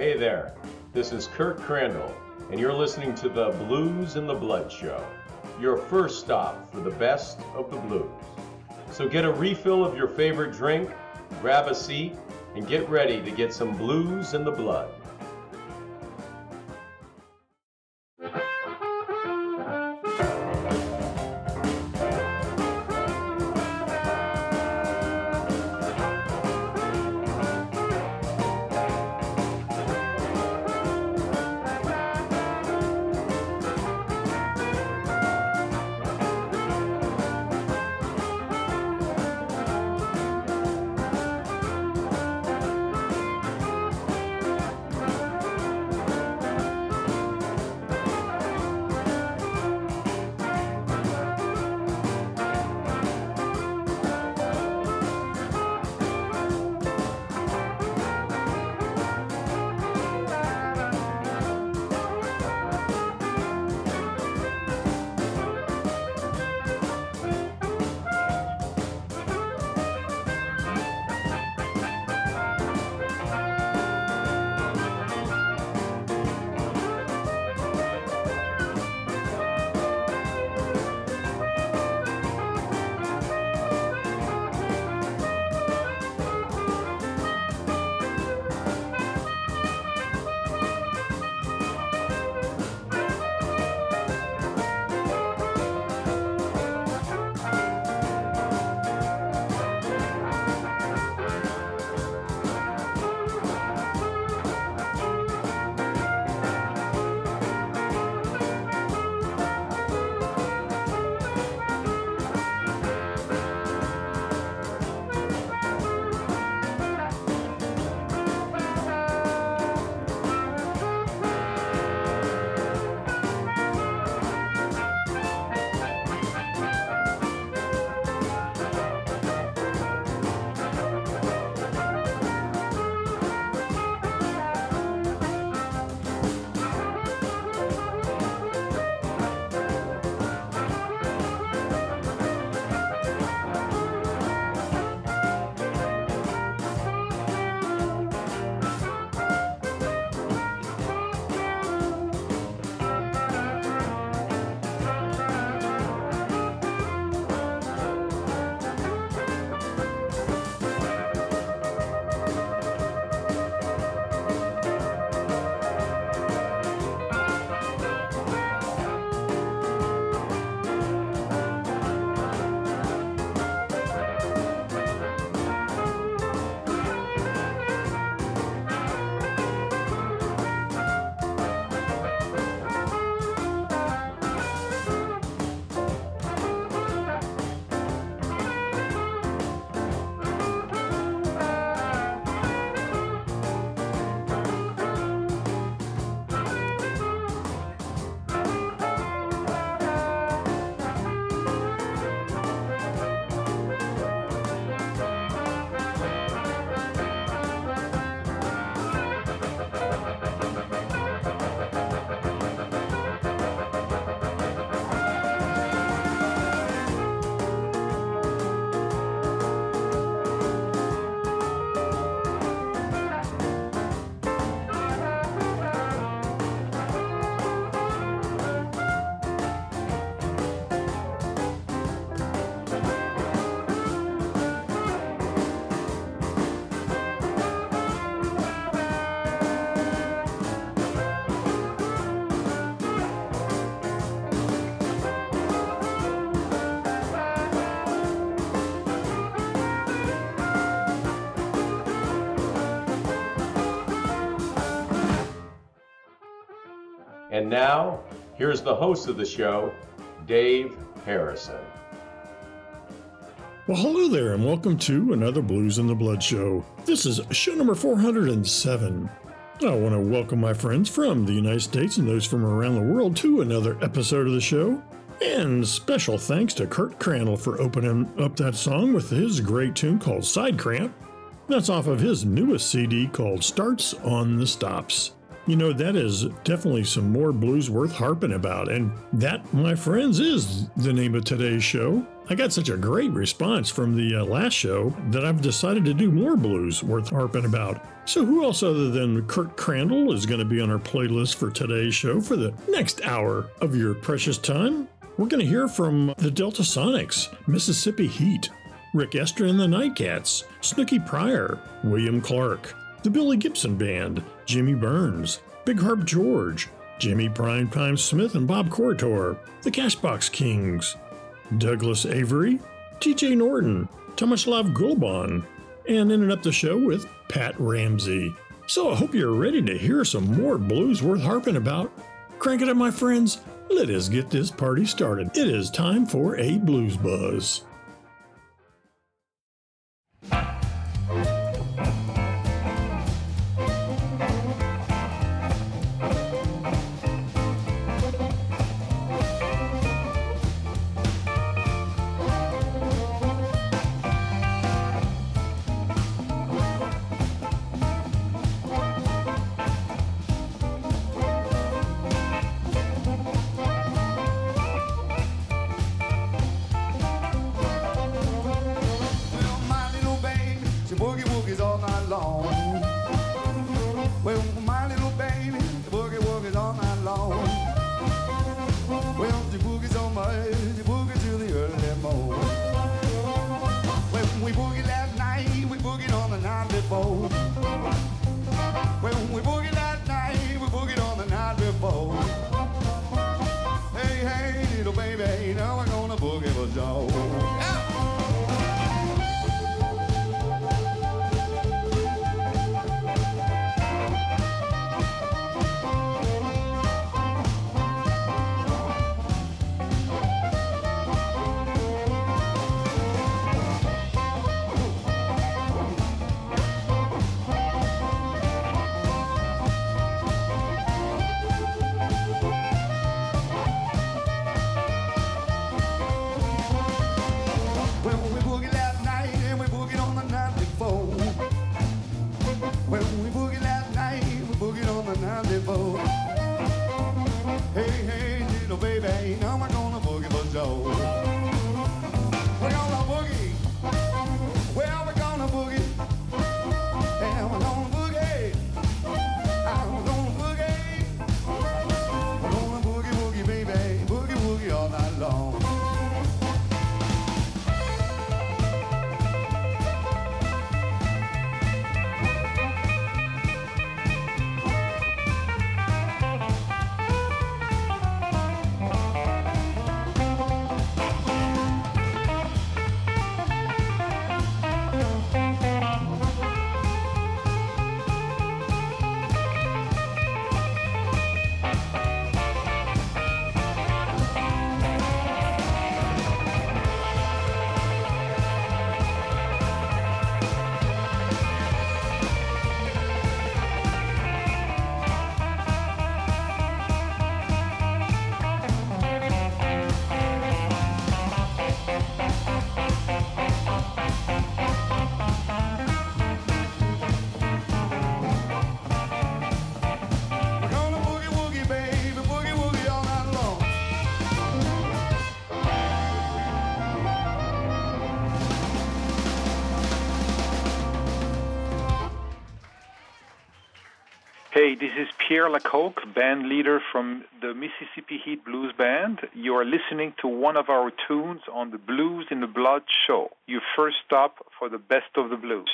Hey there, this is Kurt Crandall, and you're listening to the Blues in the Blood Show, your first stop for the best of the blues. So get a refill of your favorite drink, grab a seat, and get ready to get some blues in the blood. And now, here's the host of the show, Dave Harrison. Well, hello there, and welcome to another Blues in the Blood show. This is show number 407. I want to welcome my friends from the United States and those from around the world to another episode of the show. And special thanks to Kurt Crandall for opening up that song with his great tune called Sidecramp. That's off of his newest CD called Starts on the Stops. You know, that is definitely some more blues worth harping about. And that, my friends, is the name of today's show. I got such a great response from the uh, last show that I've decided to do more blues worth harping about. So, who else other than Kurt Crandall is going to be on our playlist for today's show for the next hour of your precious time? We're going to hear from the Delta Sonics, Mississippi Heat, Rick Estrin and the Nightcats, Snooky Pryor, William Clarke, the Billy Gibson Band, Jimmy Burns, Big Harp George, Jimi Primetime Smith and Bob Corritore, the Cash Box Kings, Douglas Avery, TJ Norton, Tomislav Goluban, and ending up the show with Pat Ramsey. So I hope you're ready to hear some more blues worth harping about. Crank it up, my friends. Let us get this party started. It is time for a blues buzz. Pierre Lacocque, band leader from the Mississippi Heat Blues Band. You are listening to one of our tunes on the Blues in the Blood show, your first stop for the best of the blues.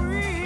Sweet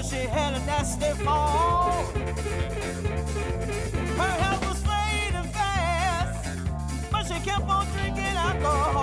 cause she had a nasty fall. Her health was fading fast, but she kept on drinking alcohol.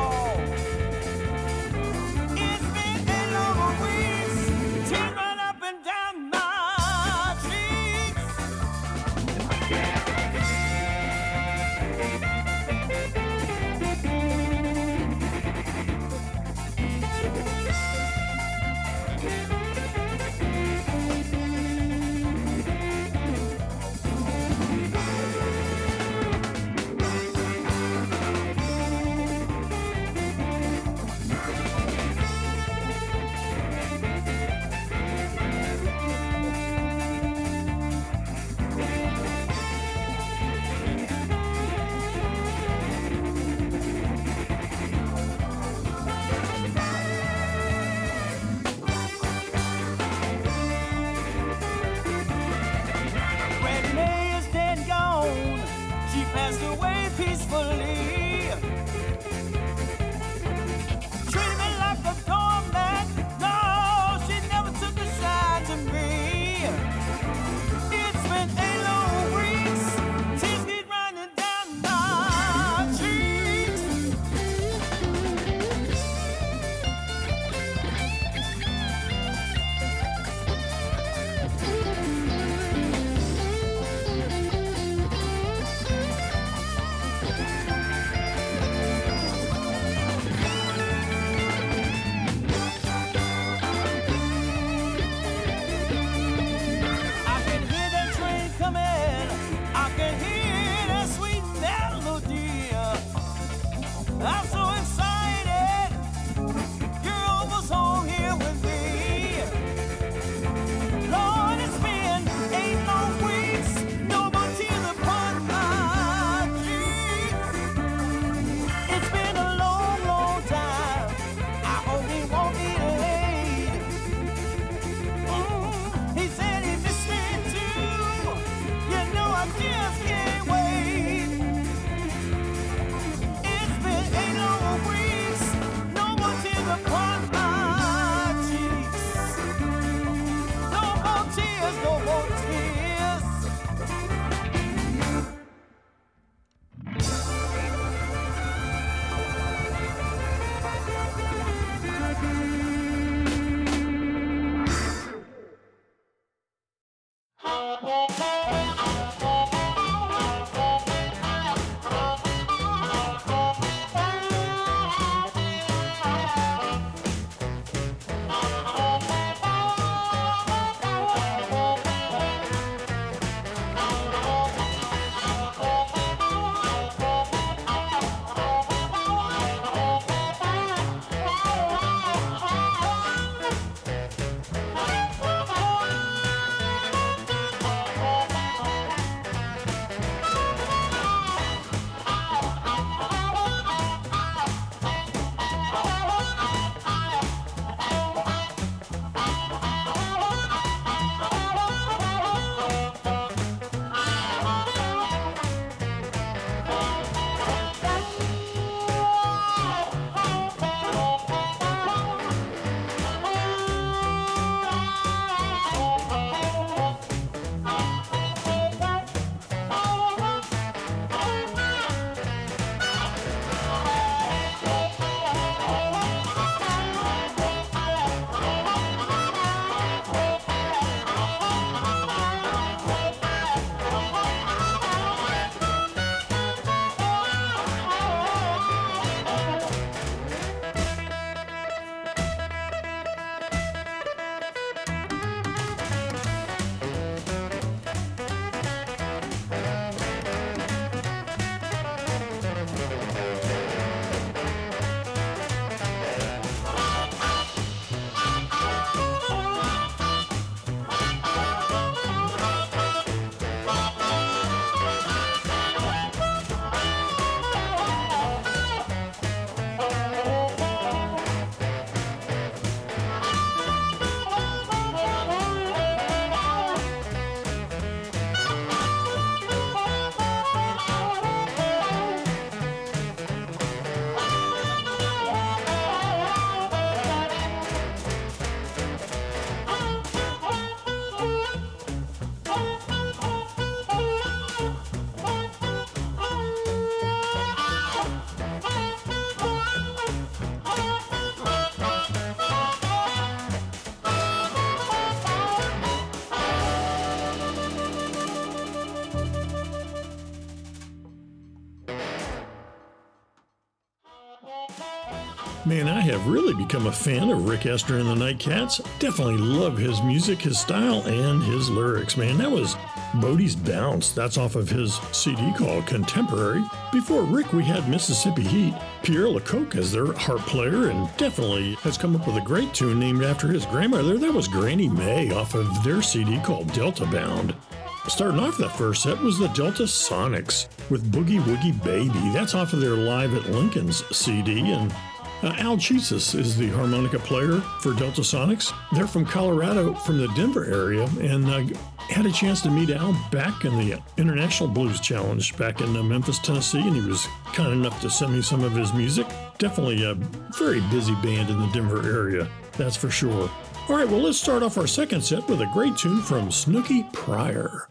Man, I have really become a fan of Rick Estrin and the Nightcats. Definitely love his music, his style, and his lyrics, man. That was Bo Dee's Bounce. That's off of his CD called Contemporary. Before Rick, we had Mississippi Heat. Pierre Lacocque as their harp player, and definitely has come up with a great tune named after his grandmother. That was Granny Mae off of their CD called Delta Bound. Starting off that first set was the Delta Sonics with Boogie Woogie Baby. That's off of their Live at Lincoln's CD, and uh, Al Chesis is the harmonica player for Delta Sonics. They're from Colorado, from the Denver area, and uh, had a chance to meet Al back in the International Blues Challenge back in uh, Memphis, Tennessee, and he was kind enough to send me some of his music. Definitely a very busy band in the Denver area, that's for sure. All right, well, let's start off our second set with a great tune from Snooky Pryor.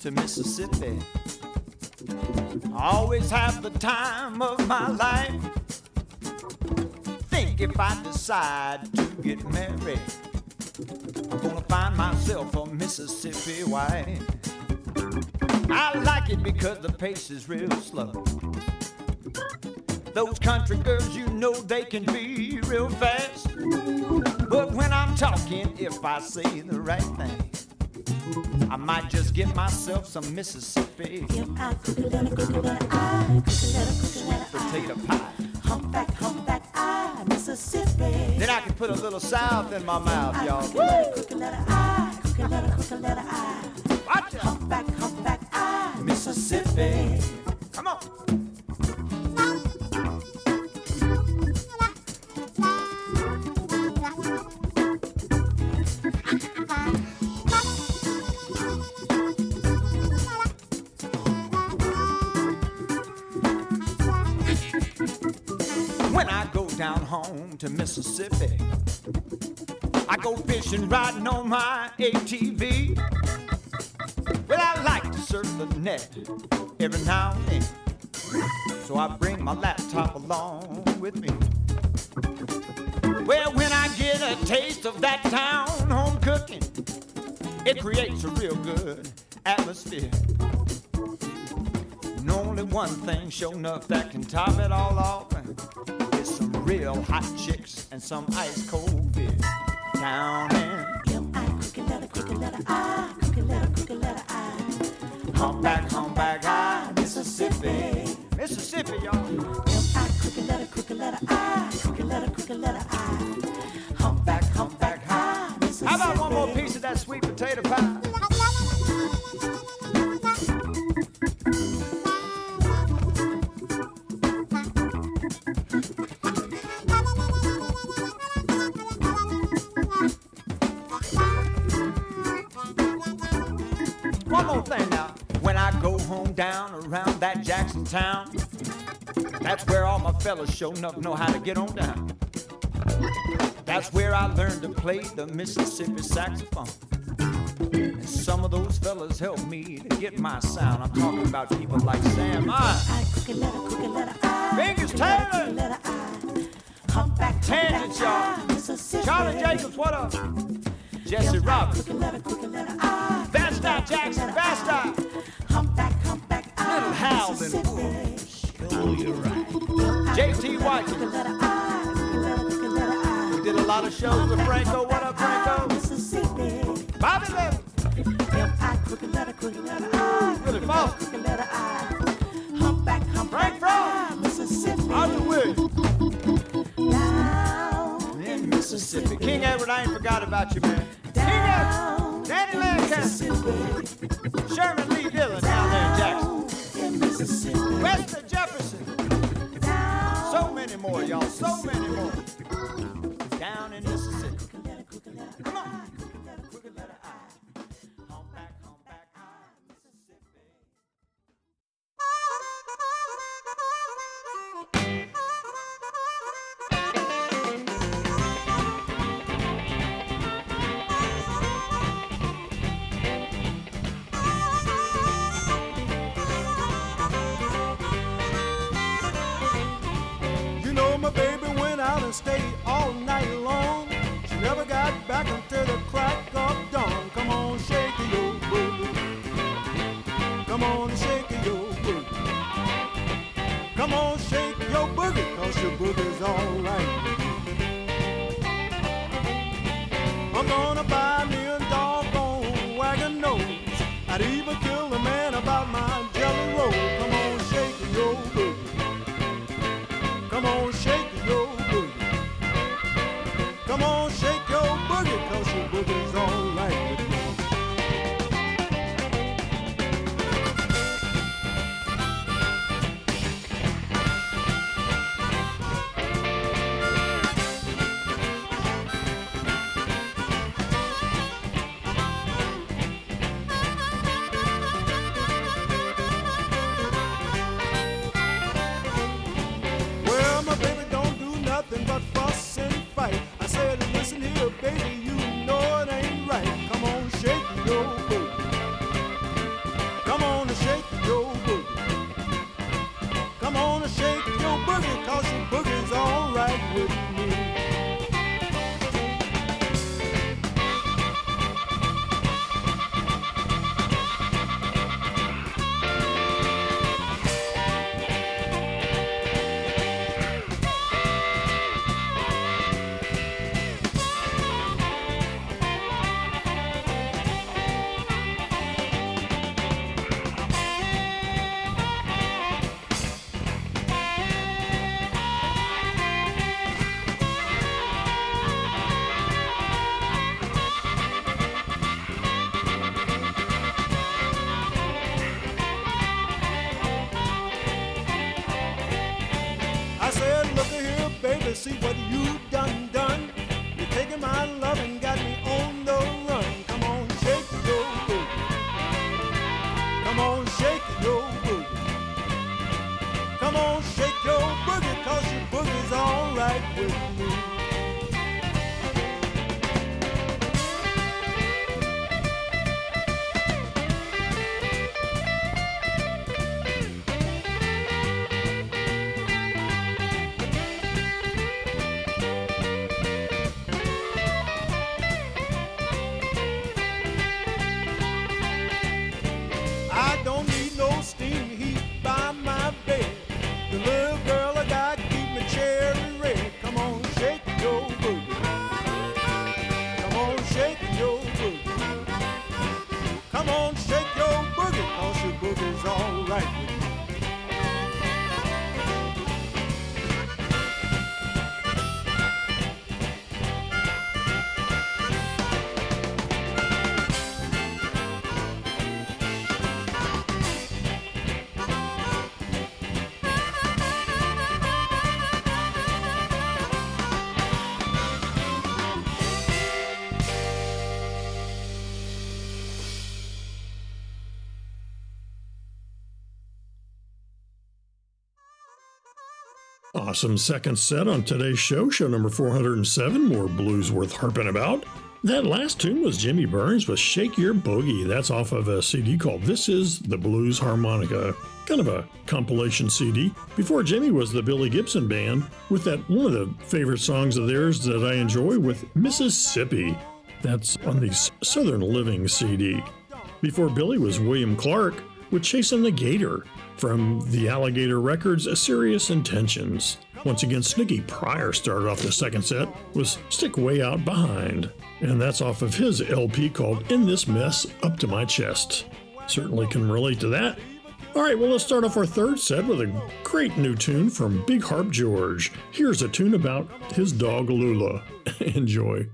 To Mississippi, I always have the time of my life. Think if I decide to get married, I'm gonna find myself a Mississippi wife. I like it because the pace is real slow. Those country girls, you know they can be real fast. But when I'm talking, if I say the right thing, I might just get myself some Mississippi I, letter I. potato pie. Humpback, humpback I, Mississippi. Then I can put a little south in my mouth, y'all. Crooked letter I. Watch out. Humpback, humpback I, Mississippi. To Mississippi, I go fishing riding on my ATV. Well, I like to surf the net every now and then. So I bring my laptop along with me. Well, when I get a taste of that town home cooking, it creates a real good atmosphere. And only one thing, sure enough, that can top it all off real hot chicks and some ice cold beer. Down in M-I, crooked letter, crooked letter I, crooked letter, crooked letter I. Humpback, Humpback High, Mississippi. Mississippi, y'all. M-I, crooked letter, crooked letter I, crooked letter, crooked letter I. Humpback, humpback high, Mississippi. How about one more piece of that sweet potato pie? Down around that Jackson town, that's where all my fellas show enough know how to get on down. That's where I learned to play the Mississippi saxophone. And some of those fellas helped me to get my sound. I'm talking about people like Sam I, Fingers Taylor. Humpback, Tangents, y'all. Charlie Jacobs, what up? Jesse Roberts. I, Fast Jackson, fast. Humpback, humpback I, Little Howlin' Mississippi. Oh, JT White. I. Did a lot of shows with Franco. What up, Franco? Bobby Levy. Willie Foster. Frank. Mississippi. Arthur Williams. In Mississippi. King Edward, I ain't forgot about you, man. King Edward. Danny Lancaster. Sherman Lee Dillon down there Jefferson. Down. So many more, y'all. So many more. Down in Mississippi. Back until the crack of dawn. Come on, shake your booty. Come on, shake your booty. Come on, shake your boogie, cause your boogie's alright. I'm gonna buy me a doggone wagon nose. I'd even kill a man about my jelly roll. Come on, shake your booty. Come on, shake It's alright. Awesome second set on today's show, show number 407, more blues worth harping about. That last tune was Jimmy Burns with Shake Your Boogie. That's off of a CD called This Is the Blues Harmonica, kind of a compilation CD. Before Jimmy was the Billy Gibson Band with that one of the favorite songs of theirs that I enjoy with Mississippi. That's on the Southern Living CD. Before Billy was William Clarke with Chasing the Gator from the Alligator Records "A Serious Intentions. Once again, Snooky Pryor started off the second set with Stick Way Out Behind, and that's off of his LP called In This Mess Up to My Chest. Certainly can relate to that. All right, well, let's start off our third set with a great new tune from Big Harp George. Here's a tune about his dog Lula. Enjoy.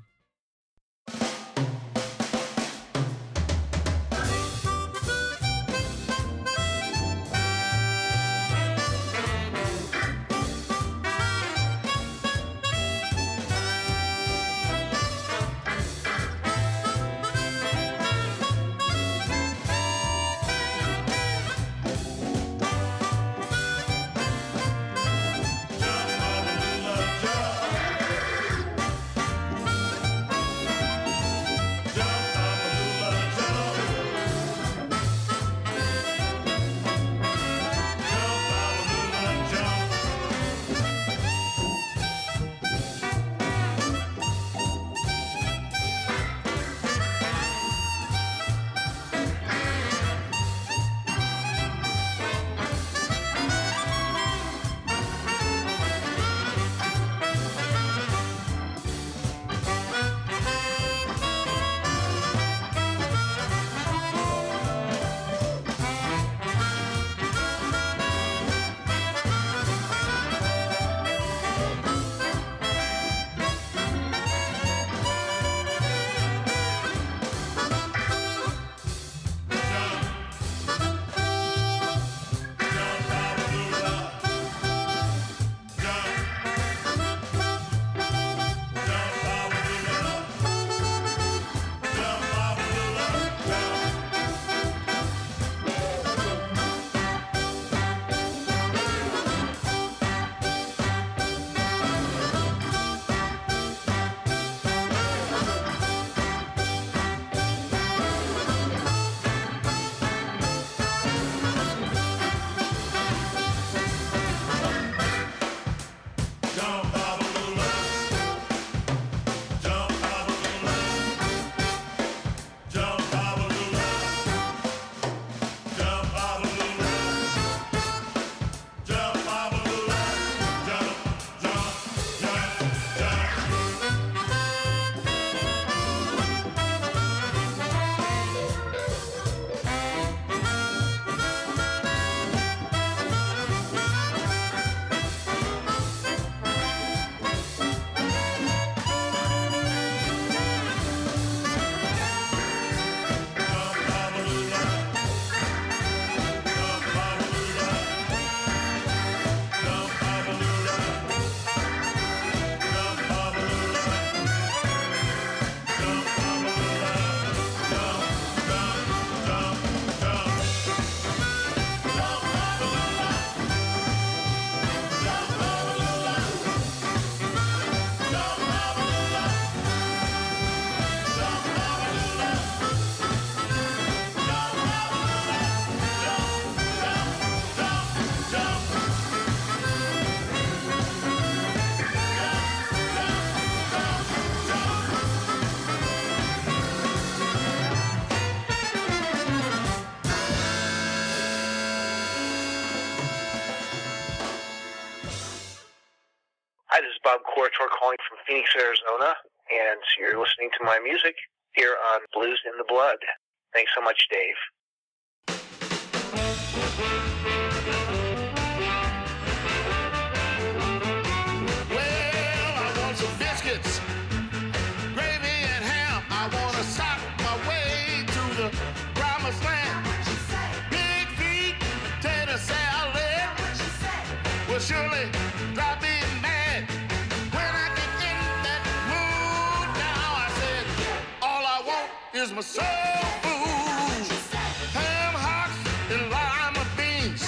Phoenix, Arizona, and you're listening to my music here on Blues in the Blood. Thanks so much, Dave. My soul food. Ham hocks and lima beans.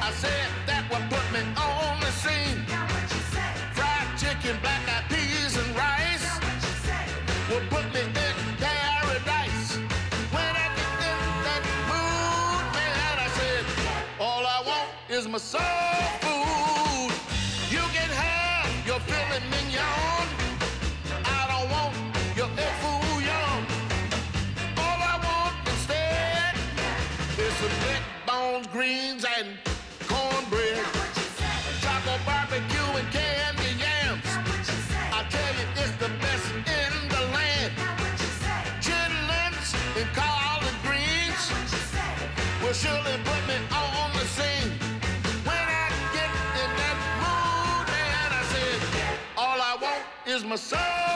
I said that would put me on the scene. Fried chicken, black eyed peas, and rice would put me in paradise. When I get in that mood, man, I said, all I want is my soul. surely put me on the scene. When I get in that mood, and I said, all I want is my soul.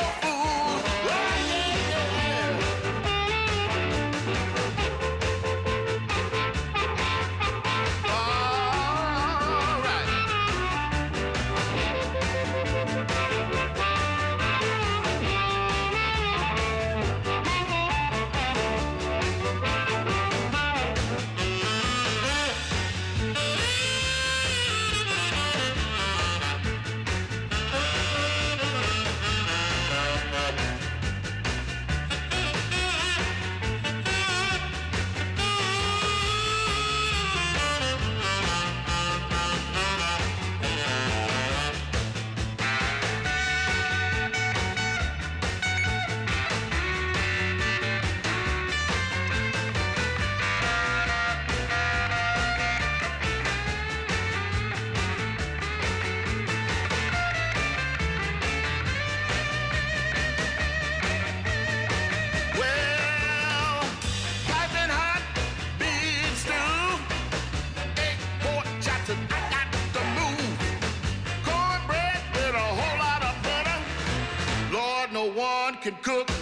can cook.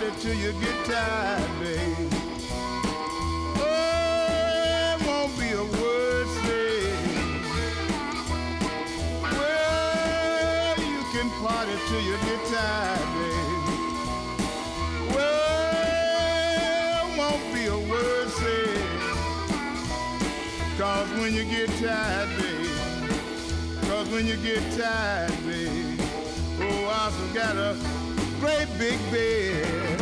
Party till you get tired, babe. Oh, won't be a word said. Well, you can party till you get tired, babe. Well, won't be a word said. Cause when you get tired, babe. Cause when you get tired, babe. Oh, I still got a great big bed.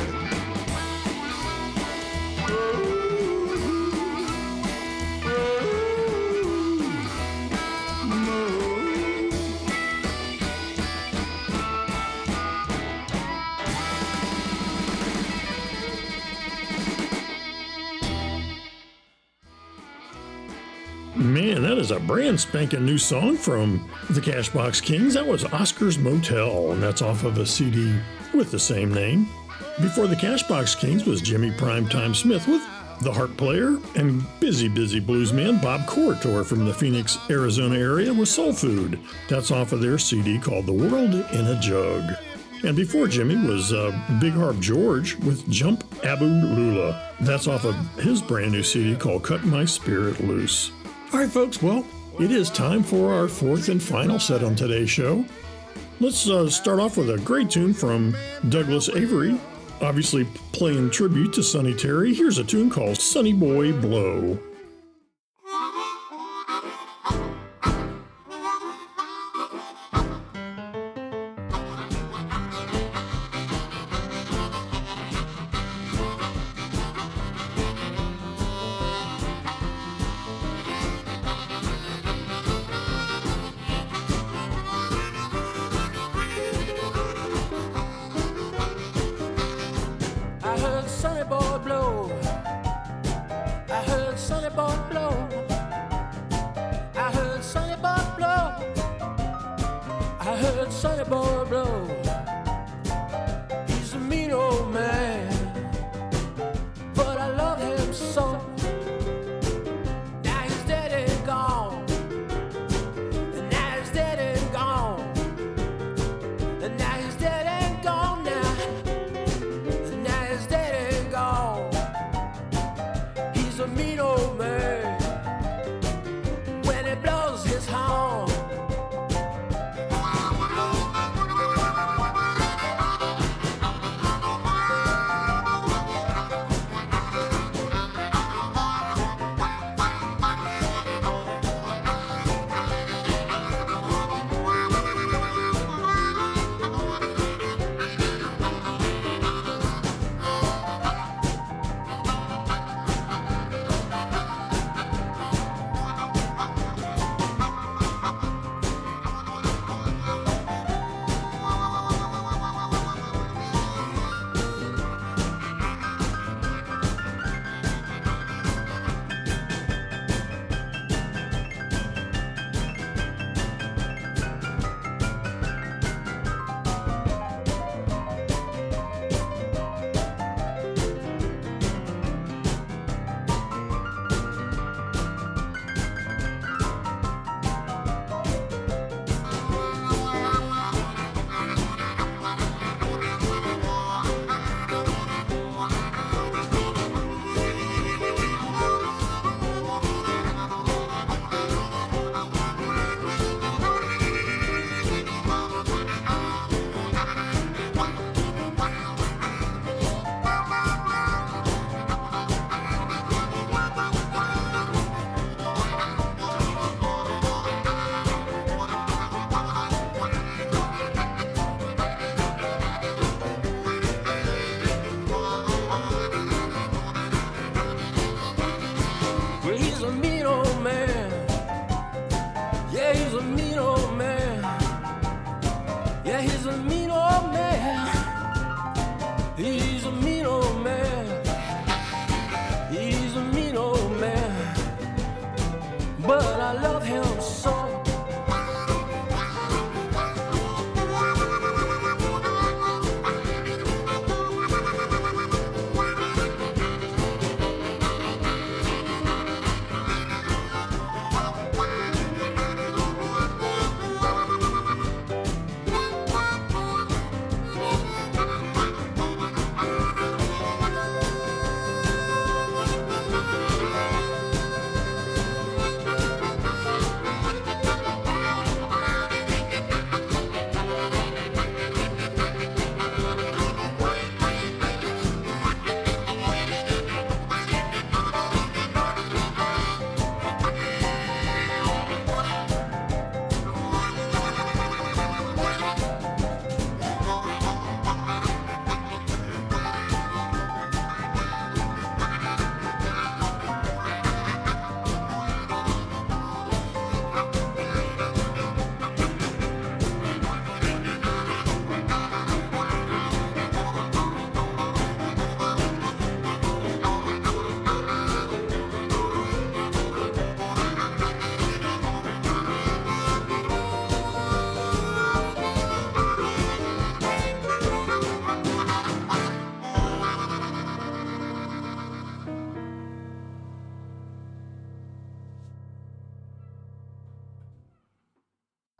Man, that is a brand spanking new song from the Cash Box Kings. That was Oscar's Motel, and that's off of a CD with the same name. Before the Cash Box Kings was Jimi Primetime Smith with the harp player and busy, busy bluesman Bob Corritore from the Phoenix, Arizona area with Soul Food. That's off of their CD called The World in a Jug. And before Jimmy was uh, Big Harp George with Jump Abu Lula. That's off of his brand new CD called Cut My Spirit Loose. All right, folks, well, it is time for our fourth and final set on today's show. Let's uh, start off with a great tune from Douglas Avery, obviously playing tribute to Sonny Terry. Here's a tune called Sonny Boy Blow. Sonny blow.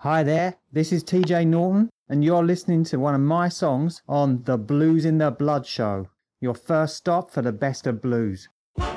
Hi there, this is TJ Norton, and you're listening to one of my songs on the Blues in the Blood show. Your first stop for the best of blues. Well,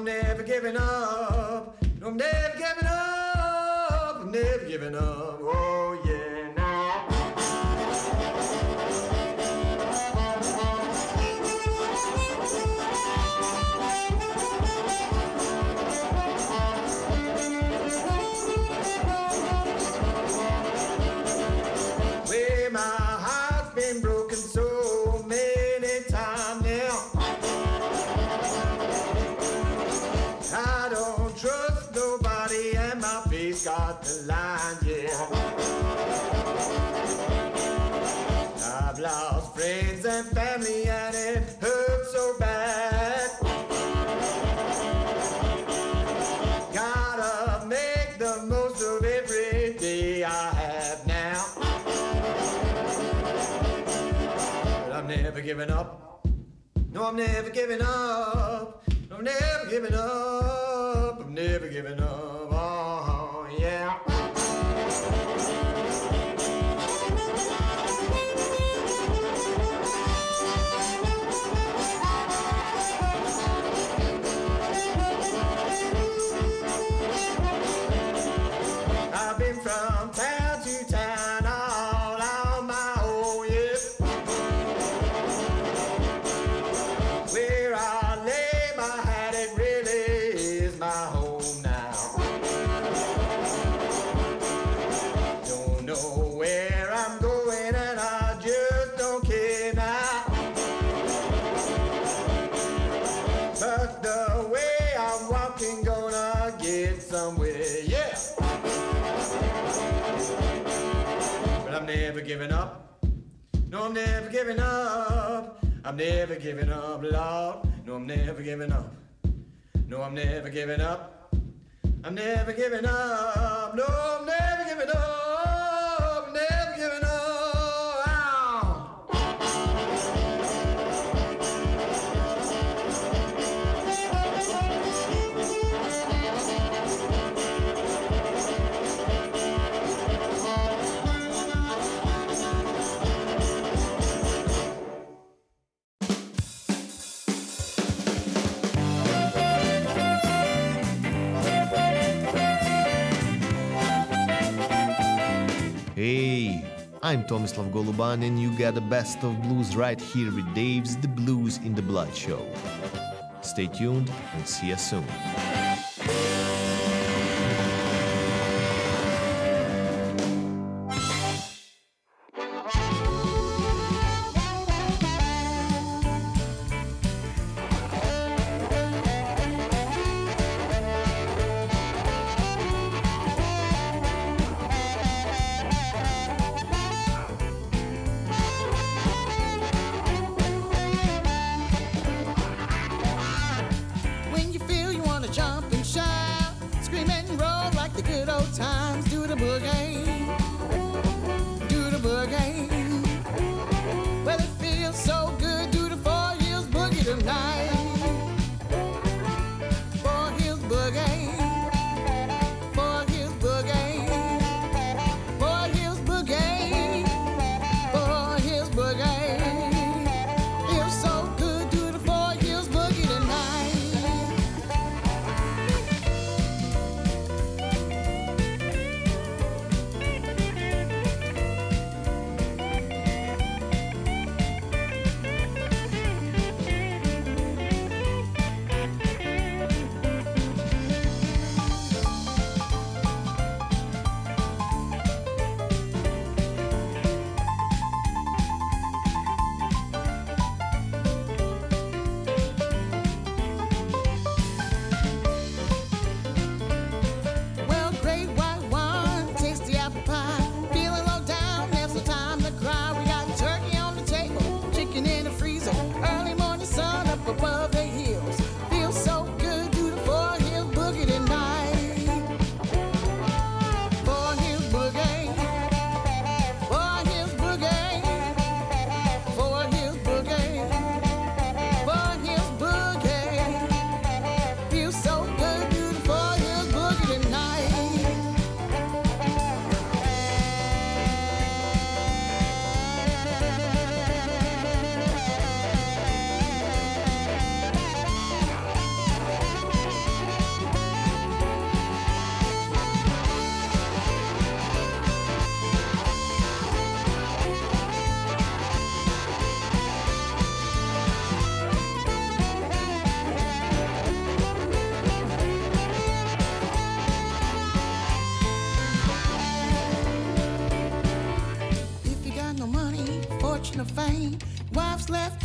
I'm never giving up. No, I'm never giving up. I'm never giving up. Oh, got the line, yeah. I've lost friends and family, and it hurts so bad. Gotta make the most of every day I have now. But I'm never giving up. No, I'm never giving up. I'm never giving up. I'm never giving up. Giving up. I'm never giving up, Lord. No, I'm never giving up. No, I'm never giving up. I'm never giving up. No, I'm never giving up. I'm Tomislav Goluban, and you get the best of blues right here with Dave's The Blues in the Blood show. Stay tuned and see you soon.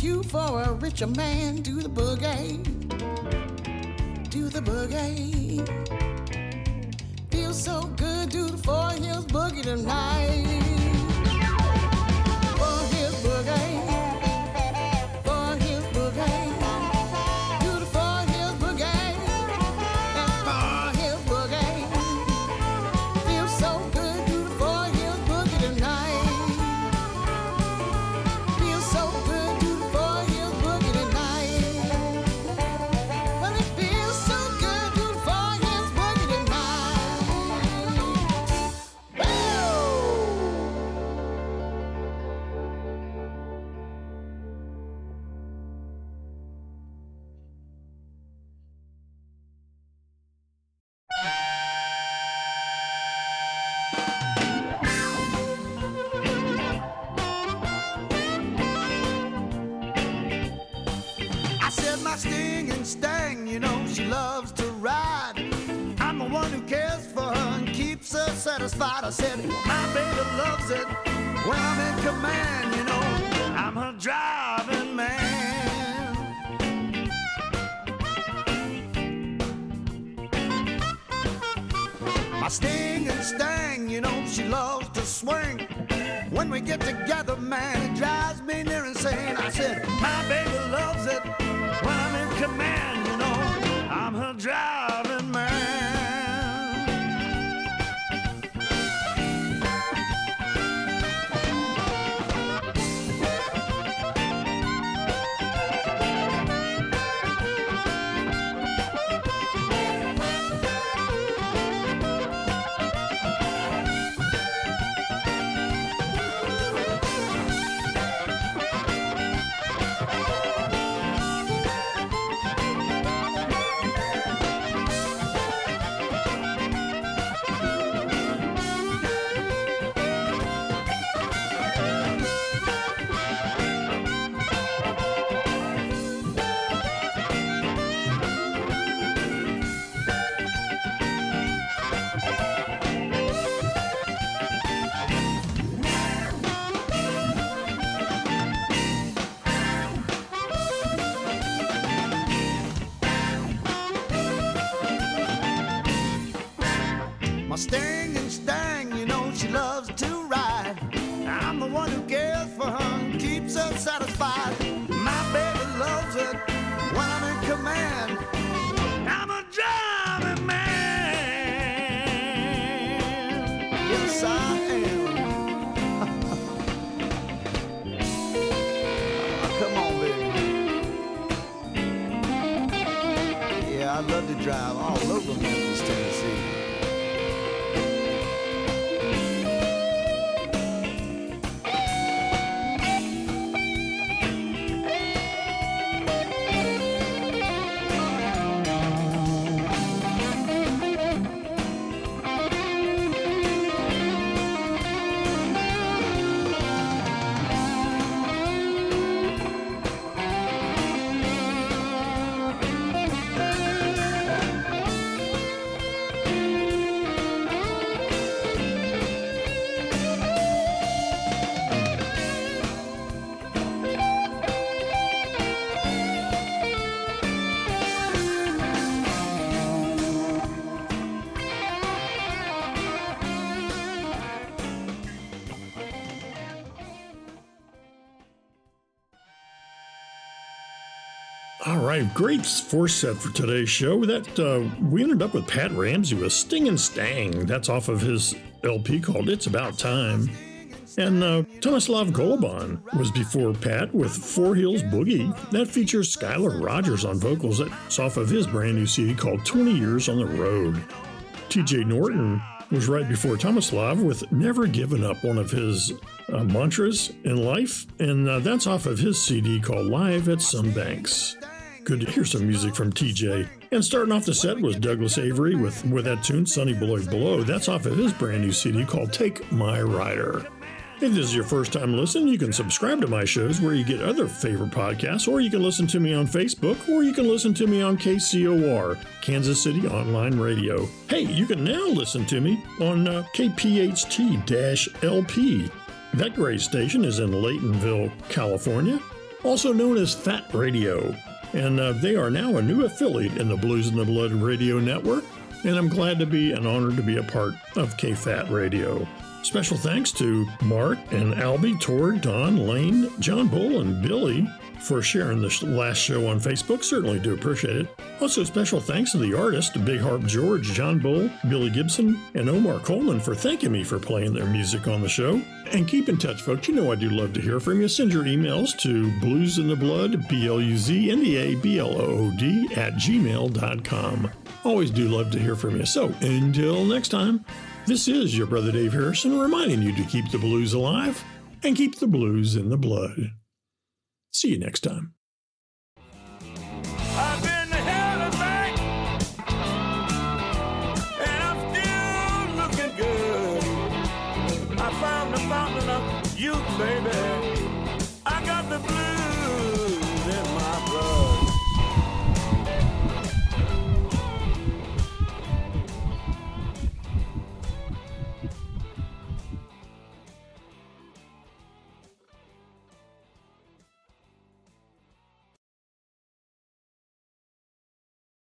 You for a richer man. Do the boogie. Do the boogie. I said my baby loves it when I'm in command, you know. I'm her driving man. My sting and stang, you know, she loves to swing. When we get together, man, it drives me near insane. I said, my baby loves it when I'm in command, you know. I'm her driving My great four set for today's show. That uh, we ended up with Pat Ramsey with Sting and Stang. That's off of his LP called "It's About Time." And uh, Tomislav Goluban was before Pat with Forhill's Boogie. That features Skylar Rogers on vocals. That's off of his brand new CD called 20 Years on the Road. TJ Norton was right before Tomislav with Never Given Up, one of his uh, mantras in life. And uh, that's off of his CD called Live at Sunbanks. Good to hear some music from TJ. And starting off the set was Douglas Avery with, with that tune, Sonny Boy Below. That's off of his brand new CD called Take My Rider. If this is your first time listening, you can subscribe to my shows where you get other favorite podcasts, or you can listen to me on Facebook, or you can listen to me on KCOR, Kansas City Online Radio. Hey, you can now listen to me on uh, KPHT LP. That great station is in Laytonville, California. also known as Fat Radio. And uh, they are now a new affiliate in the Blues in the Blood Radio Network. And I'm glad to be and honored to be a part of KFAT Radio. Special thanks to Mark and Albie, Tord, Don, Lane, John Bull, and Billy for sharing this last show on Facebook. Certainly do appreciate it. Also, special thanks to the artist, Big Harp George, John Bull, Billy Gibson, and Omar Coleman for thanking me for playing their music on the show. And keep in touch, folks. You know I do love to hear from you. Send your emails to blues in the blood, B L U Z N D A B L O O D, at gmail.com. Always do love to hear from you. So until next time, this is your brother Dave Harrison reminding you to keep the blues alive and keep the blues in the blood. See you next time.